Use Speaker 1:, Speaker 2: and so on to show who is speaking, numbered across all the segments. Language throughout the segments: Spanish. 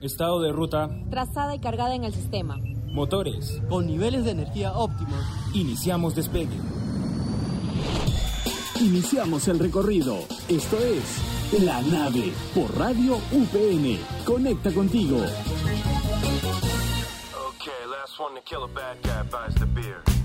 Speaker 1: Estado de ruta.
Speaker 2: Trazada y cargada en el sistema.
Speaker 1: Motores.
Speaker 3: Con niveles de energía óptimos.
Speaker 1: Iniciamos despegue.
Speaker 4: Iniciamos el recorrido. Esto es La Nave por Radio UPN. Conecta contigo.
Speaker 5: Okay, last one to kill a bad guy buys the beer.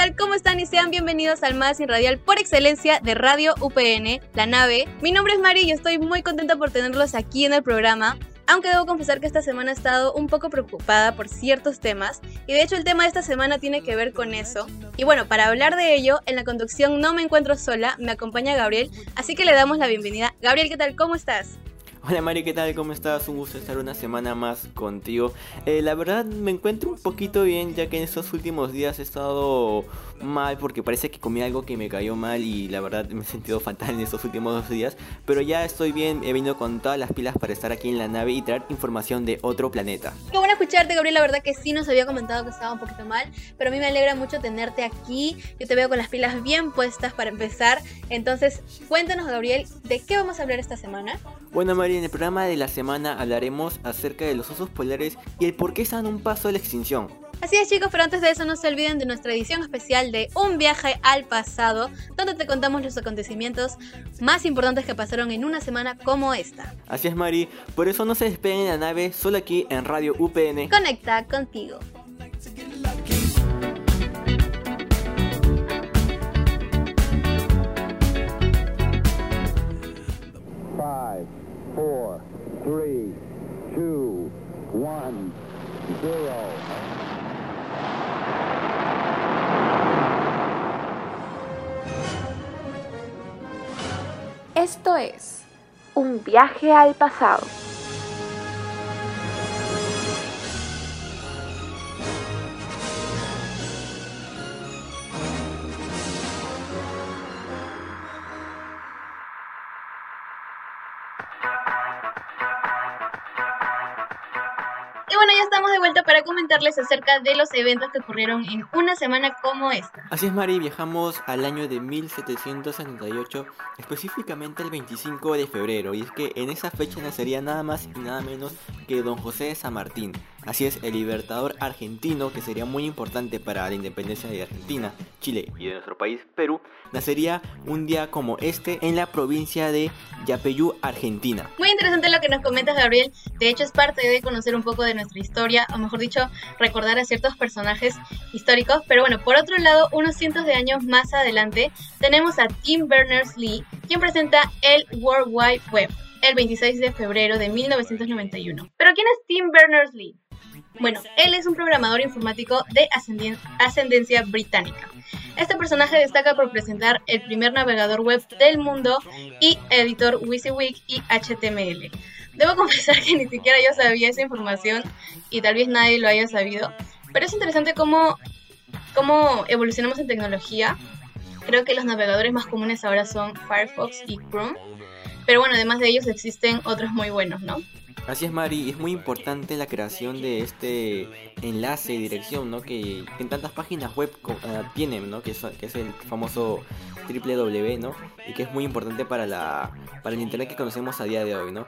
Speaker 6: Tal? ¿Cómo están? Y sean bienvenidos al Magazine Radial por excelencia de Radio UPN, La Nave. Mi nombre es Mari y estoy muy contenta por tenerlos aquí en el programa. Aunque debo confesar que esta semana he estado un poco preocupada por ciertos temas y de hecho el tema de esta semana tiene que ver con eso. Y bueno, para hablar de ello, en la conducción no me encuentro sola, me acompaña Gabriel, así que le damos la bienvenida. Gabriel, ¿qué tal? ¿Cómo estás?
Speaker 7: Hola Mari, ¿qué tal? ¿Cómo estás? Un gusto estar una semana más contigo. Eh, la verdad me encuentro un poquito bien ya que en estos últimos días he estado mal porque parece que comí algo que me cayó mal y la verdad me he sentido fatal en estos últimos dos días. Pero ya estoy bien, he venido con todas las pilas para estar aquí en la nave y traer información de otro planeta.
Speaker 6: Qué bueno escucharte, Gabriel. La verdad que sí nos había comentado que estaba un poquito mal, pero a mí me alegra mucho tenerte aquí. Yo te veo con las pilas bien puestas para empezar. Entonces, cuéntanos, Gabriel, ¿de qué vamos a hablar esta semana?
Speaker 7: Bueno Mari, en el programa de la semana hablaremos acerca de los osos polares y el por qué están a un paso de la extinción.
Speaker 6: Así es chicos, pero antes de eso no se olviden de nuestra edición especial de Un viaje al pasado, donde te contamos los acontecimientos más importantes que pasaron en una semana como esta.
Speaker 7: Así es Mari, por eso no se despeguen en la nave, solo aquí en Radio UPN.
Speaker 6: Conecta contigo.
Speaker 8: Five, four, three, two, one, zero.
Speaker 9: Esto es un viaje al pasado.
Speaker 6: Para comentarles acerca de los eventos que ocurrieron en una semana como esta.
Speaker 7: Así es Mari, viajamos al año de 1778, específicamente el 25 de febrero, y es que en esa fecha nacería nada más y nada menos que don José de San Martín. Así es, el libertador argentino, que sería muy importante para la independencia de Argentina, Chile y de nuestro país, Perú, nacería un día como este en la provincia de Yapeyú, Argentina.
Speaker 6: Muy interesante lo que nos comentas, Gabriel. De hecho, es parte de conocer un poco de nuestra historia, o mejor dicho, recordar a ciertos personajes históricos. Pero bueno, por otro lado, unos cientos de años más adelante, tenemos a Tim Berners-Lee, quien presenta el World Wide Web el 26 de febrero de 1991. ¿Pero quién es Tim Berners-Lee? Bueno, él es un programador informático de ascendencia británica. Este personaje destaca por presentar el primer navegador web del mundo y editor WYSIWYG y HTML. Debo confesar que ni siquiera yo sabía esa información y tal vez nadie lo haya sabido, pero es interesante cómo, cómo evolucionamos en tecnología. Creo que los navegadores más comunes ahora son Firefox y Chrome, pero bueno, además de ellos existen otros muy buenos, ¿no?
Speaker 7: Así es Mari, es muy importante la creación de este enlace y dirección, ¿no? Que en tantas páginas web eh, tienen, ¿no? Que es, que es el famoso www, ¿no? Y que es muy importante para la para el internet que conocemos a día de hoy, ¿no?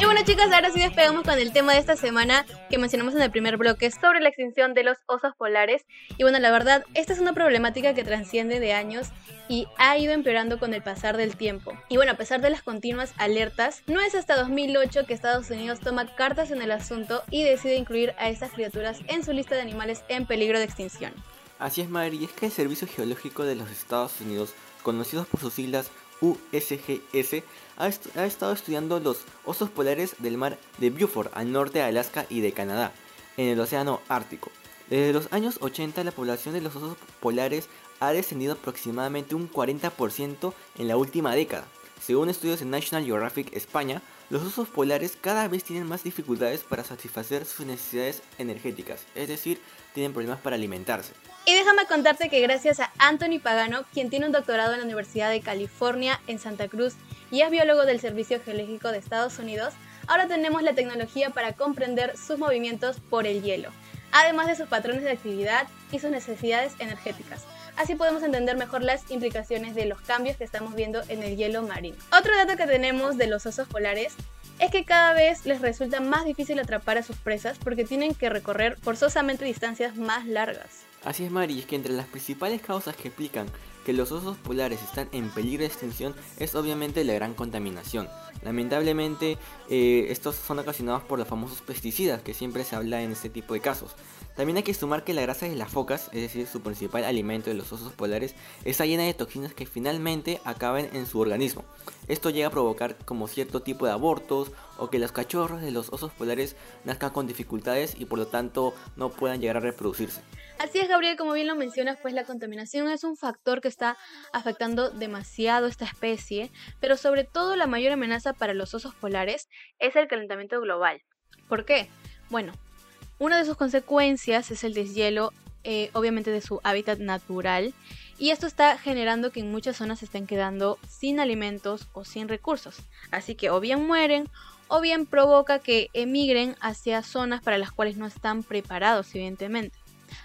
Speaker 6: Y bueno chicos, ahora sí despegamos con el tema de esta semana que mencionamos en el primer bloque sobre la extinción de los osos polares. Y bueno, la verdad, esta es una problemática que transciende de años y ha ido empeorando con el pasar del tiempo. Y bueno, a pesar de las continuas alertas, no es hasta 2008 que Estados Unidos toma cartas en el asunto y decide incluir a estas criaturas en su lista de animales en peligro de extinción.
Speaker 7: Así es Mari, es que el Servicio Geológico de los Estados Unidos, conocidos por sus siglas USGS, ha, est- ha estado estudiando los osos polares del mar de Beaufort al norte de Alaska y de Canadá, en el Océano Ártico. Desde los años 80 la población de los osos polares ha descendido aproximadamente un 40% en la última década. Según estudios de National Geographic España, los osos polares cada vez tienen más dificultades para satisfacer sus necesidades energéticas, es decir, tienen problemas para alimentarse.
Speaker 6: Y déjame contarte que gracias a Anthony Pagano, quien tiene un doctorado en la Universidad de California en Santa Cruz y es biólogo del Servicio Geológico de Estados Unidos, ahora tenemos la tecnología para comprender sus movimientos por el hielo, además de sus patrones de actividad y sus necesidades energéticas. Así podemos entender mejor las implicaciones de los cambios que estamos viendo en el hielo marino. Otro dato que tenemos de los osos polares es que cada vez les resulta más difícil atrapar a sus presas porque tienen que recorrer forzosamente distancias más largas.
Speaker 7: Así es, Mari, es que entre las principales causas que explican que los osos polares están en peligro de extinción es obviamente la gran contaminación. Lamentablemente, eh, estos son ocasionados por los famosos pesticidas que siempre se habla en este tipo de casos. También hay que sumar que la grasa de las focas, es decir, su principal alimento de los osos polares, está llena de toxinas que finalmente acaban en su organismo. Esto llega a provocar como cierto tipo de abortos o que los cachorros de los osos polares nazcan con dificultades y por lo tanto no puedan llegar a reproducirse.
Speaker 6: Así es, Gabriel, como bien lo mencionas, pues la contaminación es un factor que está afectando demasiado esta especie, pero sobre todo la mayor amenaza para los osos polares es el calentamiento global. ¿Por qué? Bueno, una de sus consecuencias es el deshielo, eh, obviamente, de su hábitat natural. Y esto está generando que en muchas zonas se estén quedando sin alimentos o sin recursos. Así que o bien mueren o bien provoca que emigren hacia zonas para las cuales no están preparados, evidentemente.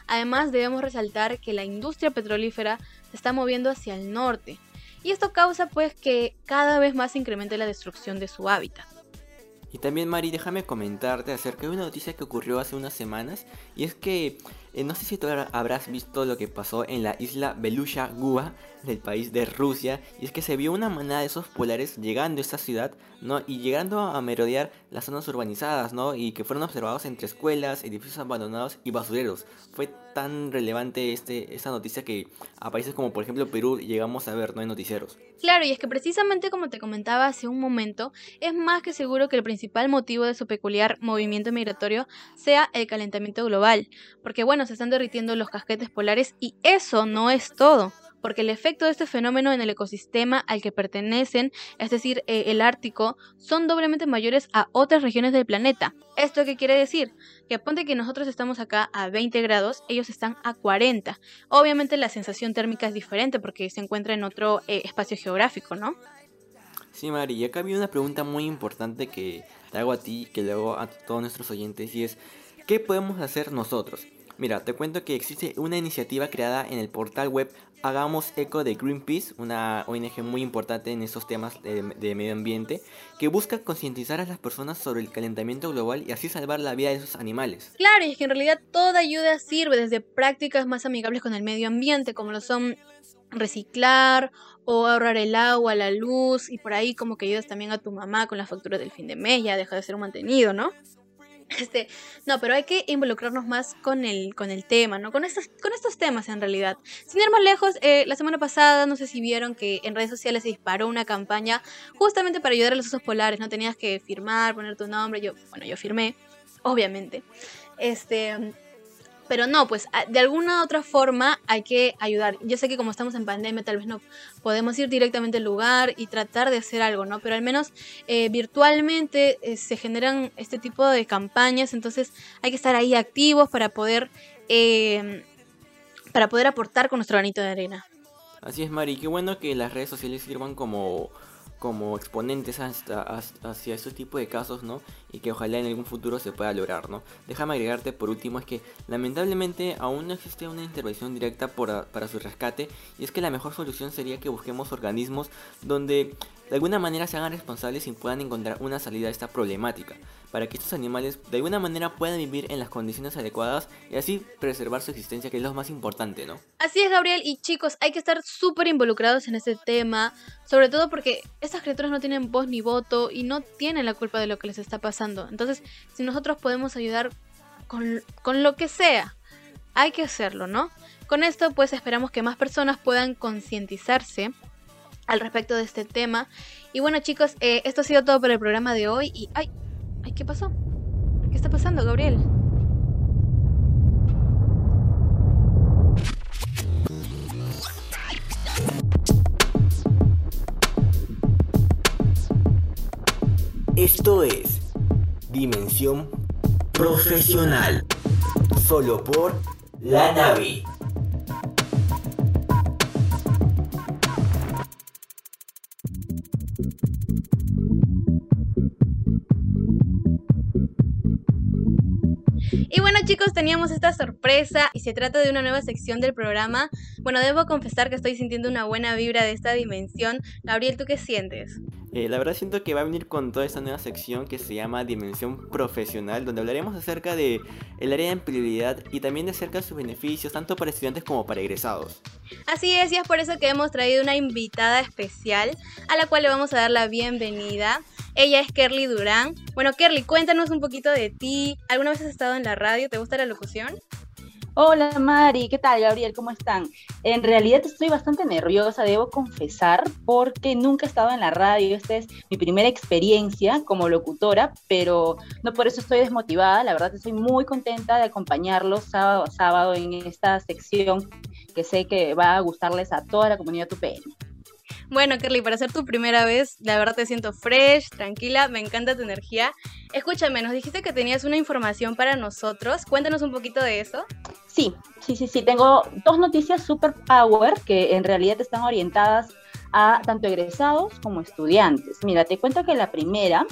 Speaker 6: Además, debemos resaltar que la industria petrolífera se está moviendo hacia el norte. Y esto causa pues que cada vez más se incremente la destrucción de su hábitat.
Speaker 7: Y también Mari, déjame comentarte acerca de una noticia que ocurrió hace unas semanas y es que eh, no sé si tú habrás visto lo que pasó en la isla Belusha Guba del país de Rusia y es que se vio una manada de esos polares llegando a esta ciudad, ¿no? Y llegando a merodear las zonas urbanizadas, ¿no? Y que fueron observados entre escuelas, edificios abandonados y basureros. Fue tan relevante este, esta noticia que a países como por ejemplo Perú llegamos a ver, ¿no? En noticieros.
Speaker 6: Claro, y es que precisamente como te comentaba hace un momento, es más que seguro que el principal motivo de su peculiar movimiento migratorio sea el calentamiento global, porque bueno, se están derritiendo los casquetes polares y eso no es todo porque el efecto de este fenómeno en el ecosistema al que pertenecen, es decir, eh, el Ártico, son doblemente mayores a otras regiones del planeta. ¿Esto qué quiere decir? Que ponte que nosotros estamos acá a 20 grados, ellos están a 40. Obviamente la sensación térmica es diferente porque se encuentra en otro eh, espacio geográfico, ¿no?
Speaker 7: Sí, Mari, y acá había una pregunta muy importante que te hago a ti, que le hago a todos nuestros oyentes, y es, ¿qué podemos hacer nosotros? Mira, te cuento que existe una iniciativa creada en el portal web Hagamos Eco de Greenpeace, una ONG muy importante en estos temas de, medio ambiente, que busca concientizar a las personas sobre el calentamiento global y así salvar la vida de esos animales.
Speaker 6: Claro, y es que en realidad toda ayuda sirve desde prácticas más amigables con el medio ambiente, como lo son reciclar o ahorrar el agua, la luz y por ahí como que ayudas también a tu mamá con las facturas del fin de mes, ya deja de ser un mantenido, ¿no? Este, no, pero hay que involucrarnos más con el, con el tema, ¿no? Con estos, con estos temas en realidad. Sin ir más lejos, eh, la semana pasada, no sé si vieron que en redes sociales se disparó una campaña justamente para ayudar a los osos polares, ¿no? Tenías que firmar, poner tu nombre, yo, bueno, yo firmé, obviamente. Este, pero no, pues de alguna otra forma hay que ayudar. Yo sé que como estamos en pandemia tal vez no podemos ir directamente al lugar y tratar de hacer algo, ¿no? Pero al menos eh, virtualmente eh, se generan este tipo de campañas, entonces hay que estar ahí activos para poder, em, para poder aportar con nuestro granito de arena.
Speaker 7: Así es, Mari, qué bueno que las redes sociales sirvan como como exponentes hasta, hacia este tipo de casos, ¿no? Y que ojalá en algún futuro se pueda lograr, ¿no? Déjame agregarte por último, es que lamentablemente aún no existe una intervención directa para su rescate y es que la mejor solución sería que busquemos organismos donde de alguna manera se hagan responsables y puedan encontrar una salida a esta problemática, para que estos animales de alguna manera puedan vivir en las condiciones adecuadas y así preservar su existencia, que es lo más importante, ¿no?
Speaker 6: Así es, Gabriel, y chicos, hay que estar súper involucrados en este tema, sobre todo porque estas criaturas no tienen voz ni voto y no tienen la culpa de lo que les está pasando. Entonces, si nosotros podemos ayudar con, con lo que sea, hay que hacerlo, ¿no? Con esto, pues esperamos que más personas puedan concientizarse al respecto de este tema. Y bueno chicos, eh, esto ha sido todo por el programa de hoy. Y ay, ay, ¿qué pasó? ¿Qué está pasando, Gabriel?
Speaker 7: Esto es Dimensión Profesional. Solo por la nave.
Speaker 6: Teníamos esta sorpresa y se trata de una nueva sección del programa. Bueno, debo confesar que estoy sintiendo una buena vibra de esta dimensión. Gabriel, ¿tú qué sientes?
Speaker 7: Eh, la verdad siento que va a venir con toda esta nueva sección que se llama Dimensión Profesional, donde hablaremos acerca de el área de empleabilidad y también de acerca de sus beneficios, tanto para estudiantes como para egresados.
Speaker 6: Así es, y es por eso que hemos traído una invitada especial a la cual le vamos a dar la bienvenida. Ella es Kerly Durán. Bueno, Kerly, cuéntanos un poquito de ti. ¿Alguna vez has estado en la radio? ¿Te gusta la locución?
Speaker 10: Hola Mari, ¿qué tal Gabriel? ¿Cómo están? En realidad estoy bastante nerviosa, debo confesar, porque nunca he estado en la radio. Esta es mi primera experiencia como locutora, pero no por eso estoy desmotivada. La verdad estoy muy contenta de acompañarlos sábado a sábado en esta sección que sé que va a gustarles a toda la comunidad UPN.
Speaker 6: Bueno, Kerly, para ser tu primera vez, la verdad te siento fresh, tranquila, me encanta tu energía. Escúchame, nos dijiste que tenías una información para nosotros. Cuéntanos un poquito de eso.
Speaker 10: Sí, sí, sí, sí. Tengo dos noticias super power que en realidad están orientadas a tanto egresados como estudiantes. Mira, te cuento que la primera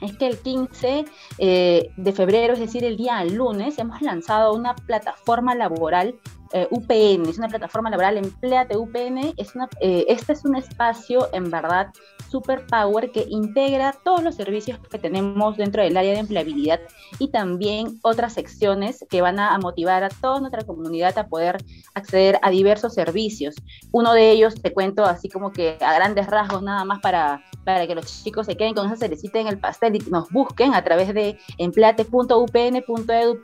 Speaker 10: es que el 15 eh, de febrero, es decir, el día lunes, hemos lanzado una plataforma laboral eh, UPN, es una plataforma laboral, Empleate UPN, es una, eh, este es un espacio en verdad super power que integra todos los servicios que tenemos dentro del área de empleabilidad y también otras secciones que van a, motivar a toda nuestra comunidad a poder acceder a diversos servicios. Uno de ellos, te cuento así como que a grandes rasgos, nada más para, para que los chicos se queden con esa cerecita en el pastel y nos busquen a través de empleate.upn.edu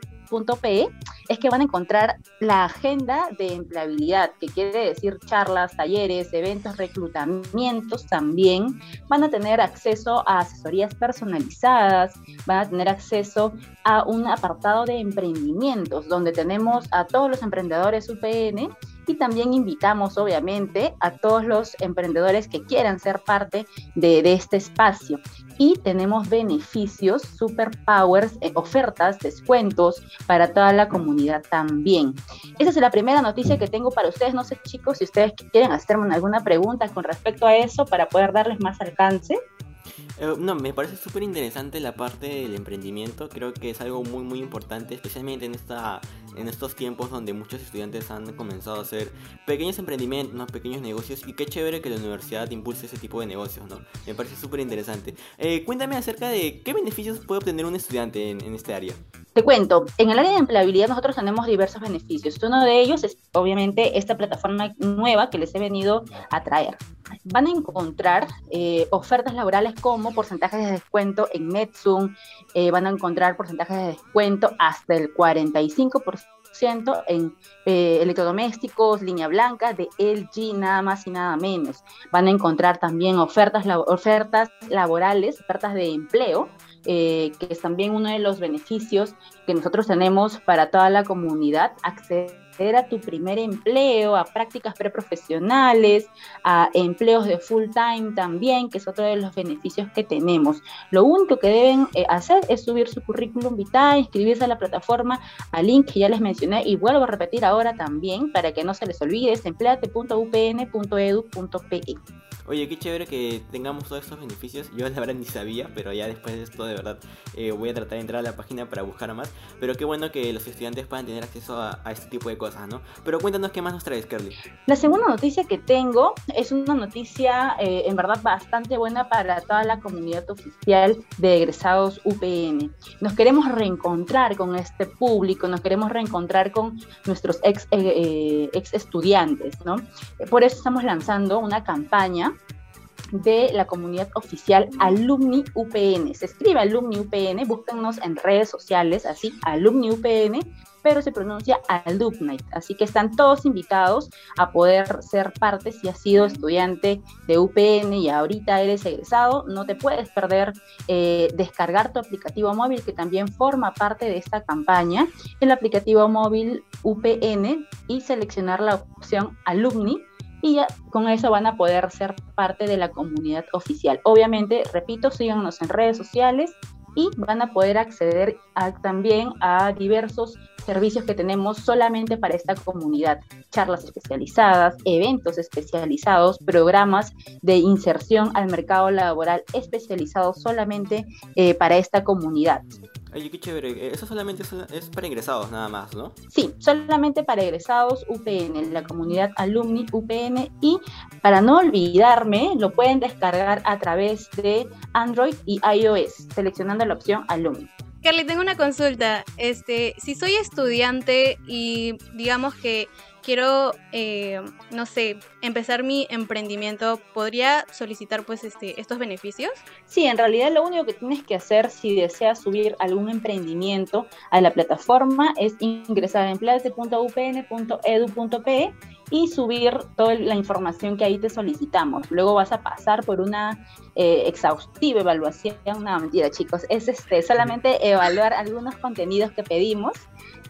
Speaker 10: es que van a encontrar la agenda de empleabilidad, que quiere decir charlas, talleres, eventos, reclutamientos también. Van a tener acceso a asesorías personalizadas, van a tener acceso a un apartado de emprendimientos, donde tenemos a todos los emprendedores UPN y también invitamos obviamente a todos los emprendedores que quieran ser parte de, este espacio. Y tenemos beneficios, superpowers, eh, ofertas, descuentos para toda la comunidad también. Esa es la primera noticia que tengo para ustedes. No sé chicos si ustedes quieren hacerme alguna pregunta con respecto a eso para poder darles más alcance.
Speaker 7: Eh, no, me parece súper interesante la parte del emprendimiento. Creo que es algo muy, muy importante, especialmente en, esta, en estos tiempos donde muchos estudiantes han comenzado a hacer pequeños emprendimientos, pequeños negocios. Y qué chévere que la universidad impulse ese tipo de negocios, ¿no? Me parece súper interesante. Eh, cuéntame acerca de qué beneficios puede obtener un estudiante en, en este área.
Speaker 10: Te cuento, en el área de empleabilidad nosotros tenemos diversos beneficios. Uno de ellos es obviamente esta plataforma nueva que les he venido a traer. Van a encontrar eh, ofertas laborales como porcentajes de descuento en Metsum, eh, van a encontrar porcentajes de descuento hasta el 45% en eh, electrodomésticos, línea blanca, de LG, nada más y nada menos. Van a encontrar también ofertas, ofertas laborales, ofertas de empleo, eh, que es también uno de los beneficios que nosotros tenemos para toda la comunidad, acceder a tu primer empleo, a prácticas preprofesionales, a empleos de full time también, que es otro de los beneficios que tenemos. Lo único que deben eh, hacer es subir su currículum vitae, inscribirse a la plataforma, al link que ya les mencioné y vuelvo a repetir ahora también para que no se les olvide, es empleate.upn.edu.pe.
Speaker 7: Oye, qué chévere que tengamos todos estos beneficios. Yo la verdad ni sabía, pero ya después de esto de verdad eh, voy a tratar de entrar a la página para buscar más. Pero qué bueno que los estudiantes puedan tener acceso a, este tipo de cosas, ¿no? Pero cuéntanos qué más nos traes, Carly.
Speaker 10: La segunda noticia que tengo es una noticia eh, en verdad bastante buena para toda la comunidad oficial de egresados UPN. Nos queremos reencontrar con este público, nos queremos reencontrar con nuestros ex, eh, ex estudiantes, ¿no? Por eso estamos lanzando una campaña de la comunidad oficial Alumni UPN. Se escribe Alumni UPN, búsquennos en redes sociales, así, Alumni UPN, pero se pronuncia Alumni. Así que están todos invitados a poder ser parte si has sido estudiante de UPN y ahorita eres egresado. No te puedes perder eh, descargar tu aplicativo móvil que también forma parte de esta campaña. El aplicativo móvil UPN y seleccionar la opción Alumni y ya con eso van a poder ser parte de la comunidad oficial. Obviamente, repito, síganos en redes sociales y van a poder acceder también a diversos servicios que tenemos solamente para esta comunidad, charlas especializadas, eventos especializados, programas de inserción al mercado laboral especializados solamente eh, para esta comunidad.
Speaker 7: Ay, qué chévere. Eh, Eso solamente es, para ingresados nada más, ¿no?
Speaker 10: Sí, solamente para egresados UPN, la comunidad alumni UPN y para no olvidarme, lo pueden descargar a través de Android y iOS, seleccionando la opción alumni.
Speaker 6: Carly, tengo una consulta. Este, si soy estudiante y digamos que quiero, eh, no sé, empezar mi emprendimiento, ¿podría solicitar pues este, estos beneficios?
Speaker 10: Sí, en realidad lo único que tienes que hacer si deseas subir algún emprendimiento a la plataforma es ingresar a empleate.upn.edu.pe y subir toda la información que ahí te solicitamos. Luego vas a pasar por una eh, exhaustiva evaluación. No, mentira, chicos, es este, solamente evaluar algunos contenidos que pedimos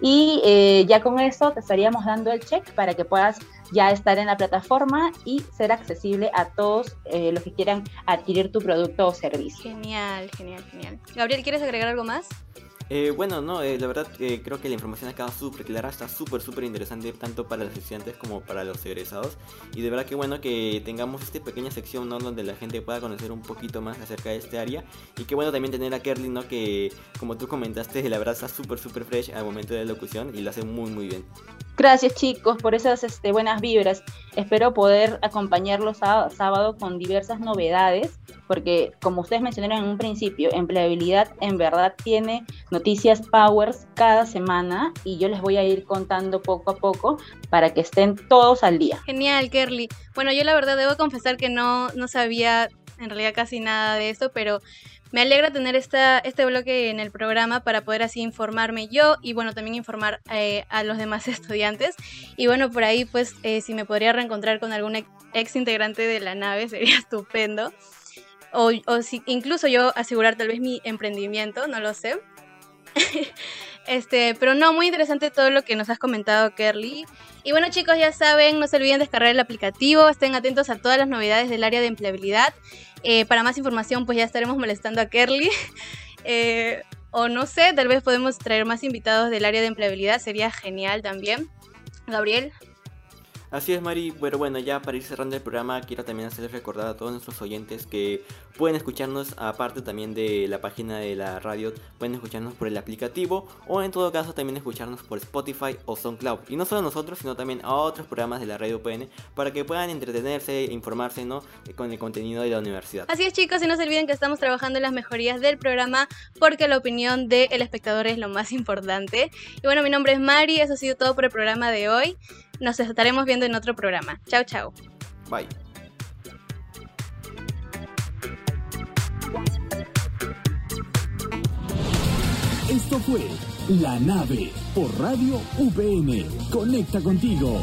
Speaker 10: y eh, ya con eso te estaríamos dando el check para que puedas ya estar en la plataforma y ser accesible a todos eh, los que quieran adquirir tu producto o servicio.
Speaker 6: Genial, genial, genial. Gabriel, ¿quieres agregar algo más?
Speaker 7: Eh, bueno, no, eh, la verdad eh, creo que la información quedado súper clara, está súper, súper interesante tanto para los estudiantes como para los egresados. Y de verdad que bueno que tengamos esta pequeña sección ¿no? donde la gente pueda conocer un poquito más acerca de este área. Y que bueno también tener a Kerly, ¿no? que como tú comentaste, la verdad está súper, súper fresh al momento de la locución y lo hace muy, muy bien.
Speaker 10: Gracias chicos por esas este, buenas vibras. Espero poder acompañarlos sábado con diversas novedades, porque como ustedes mencionaron en un principio, empleabilidad en verdad tiene noticias powers cada semana y yo les voy a ir contando poco a poco para que estén todos al día.
Speaker 6: Genial, Kerly. Bueno, yo la verdad debo confesar que no, no sabía en realidad casi nada de esto, pero me alegra tener esta, este bloque en el programa para poder así informarme yo y bueno, también informar eh, a los demás estudiantes. Y bueno, por ahí pues eh, si me podría reencontrar con algún ex integrante de la nave sería estupendo. O, incluso yo asegurar tal vez mi emprendimiento, no lo sé. este, pero no, muy interesante todo lo que nos has comentado, Kerly. Y bueno, chicos, ya saben, no se olviden descargar el aplicativo, estén atentos a todas las novedades del área de empleabilidad. Eh, para más información, pues ya estaremos molestando a Kerly. Eh, o no sé, tal vez podemos traer más invitados del área de empleabilidad, sería genial también. Gabriel.
Speaker 7: Así es, Mari. Pero bueno, ya para ir cerrando el programa, quiero también hacerles recordar a todos nuestros oyentes que pueden escucharnos, aparte también de la página de la radio, pueden escucharnos por el aplicativo o en todo caso también escucharnos por Spotify o SoundCloud. Y no solo nosotros, sino también a otros programas de la radio UPN para que puedan entretenerse e informarse ¿no? con el contenido de la universidad.
Speaker 6: Así es, chicos, y no se olviden que estamos trabajando en las mejorías del programa porque la opinión del espectador es lo más importante. Y bueno, mi nombre es Mari, eso ha sido todo por el programa de hoy. Nos estaremos viendo en otro programa. Chao, chao.
Speaker 7: Bye.
Speaker 4: Esto fue La Nave por Radio UPN. Conecta contigo.